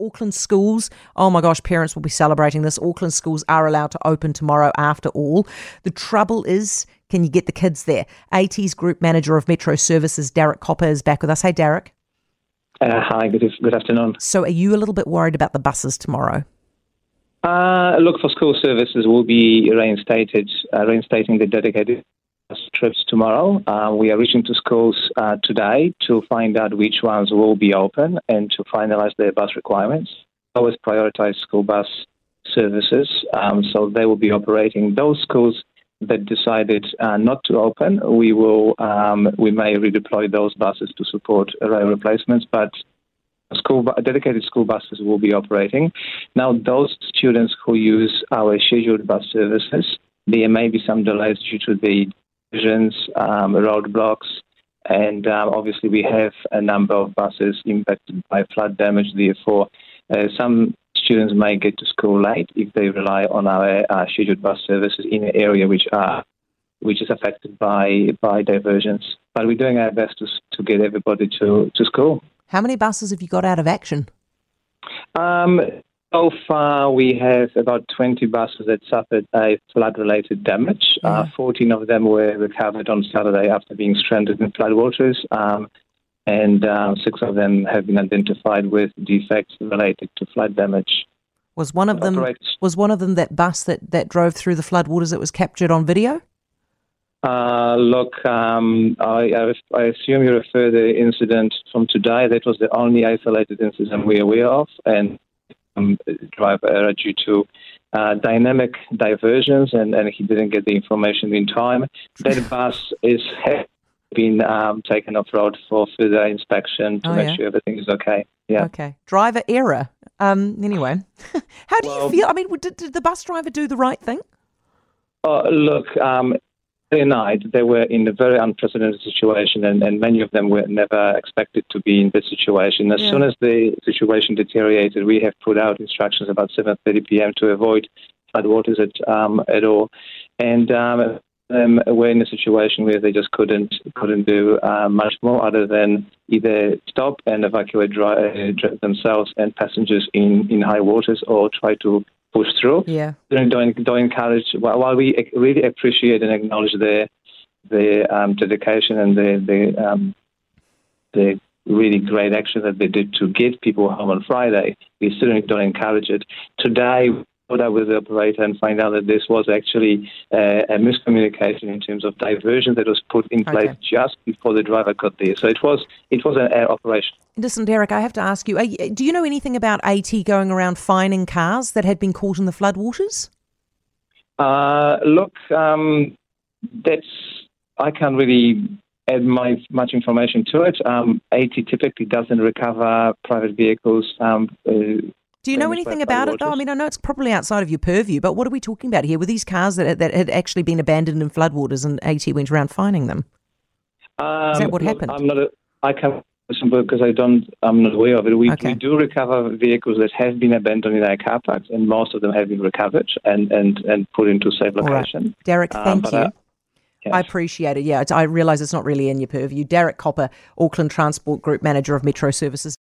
Auckland schools, oh my gosh, parents will be celebrating this. Auckland schools are allowed to open tomorrow after all. The trouble is, can you get the kids there? AT's Group Manager of Metro Services, Darek Koper, is back with us. Hey, Derek. Uh, hi, good, good afternoon. So, are you a little bit worried about the buses tomorrow? Uh, look, for school services, will be reinstated, uh, reinstating the dedicated trips tomorrow. Uh, we are reaching to schools uh, today to find out which ones will be open and to finalize their bus requirements. Always prioritize school bus services, um, so they will be operating. Those schools that decided uh, not to open, we will um, we may redeploy those buses to support rail replacements, but school dedicated school buses will be operating. Now, those students who use our scheduled bus services, there may be some delays due to the divisions, um, roadblocks, and um, obviously we have a number of buses impacted by flood damage. Therefore, uh, some students may get to school late if they rely on our uh, scheduled bus services in an area which are which is affected by by diversions. But we're doing our best to to get everybody to, to school. How many buses have you got out of action? Um, so far, we have about 20 buses that suffered a flood related damage. Uh, 14 of them were recovered on Saturday after being stranded in floodwaters. Um, and uh, six of them have been identified with defects related to flood damage. Was one of them was one of them that bus that, that drove through the floodwaters that was captured on video? Uh, look, um, I, I, assume you refer to the incident from today. That was the only isolated incident we're aware of, and um, driver error due to uh, dynamic diversions, and, and he didn't get the information in time. That bus is been um, taken off road for further inspection to oh, make yeah? sure everything is okay. Yeah. Okay. Driver error. Um. Anyway, how do well, you feel? I mean, did, did, the bus driver do the right thing? Uh, look, um, night they were in a very unprecedented situation, and, and many of them were never expected to be in this situation. As yeah. soon as the situation deteriorated, we have put out instructions about 7:30 p.m. to avoid floodwaters at um, at all, and um, them were in a situation where they just couldn't couldn't do uh, much more other than either stop and evacuate dry, uh, themselves and passengers in, in high waters or try to push through. Yeah. Don't, don't encourage, while we really appreciate and acknowledge their, their um, dedication and the, the, um, the really great action that they did to get people home on Friday, we certainly don't encourage it. Today, out with the operator and find out that this was actually uh, a miscommunication in terms of diversion that was put in place okay. just before the driver got there. So it was it was an air operation. Listen, Darek, I have to ask you: you, Do you know anything about AT going around fining cars that had been caught in the floodwaters? Uh, look, um, that's I can't really add my, much information to it. Um, AT typically doesn't recover private vehicles um, uh, do you know anything about it though? I mean, I know it's probably outside of your purview, but what are we talking about here? Were these cars that, that had actually been abandoned in floodwaters and AT went around finding them? Um, Is that what happened? I'm not. A, I can't because I don't. I'm not aware of it. We, okay. we do recover vehicles that have been abandoned in our car parks, and most of them have been recovered and and, and put into safe location. Right. Darek, um, thank um, you. Yes. I appreciate it. Yeah, I realise it's not really in your purview. Darek Koper, Auckland Transport Group Manager of Metro Services.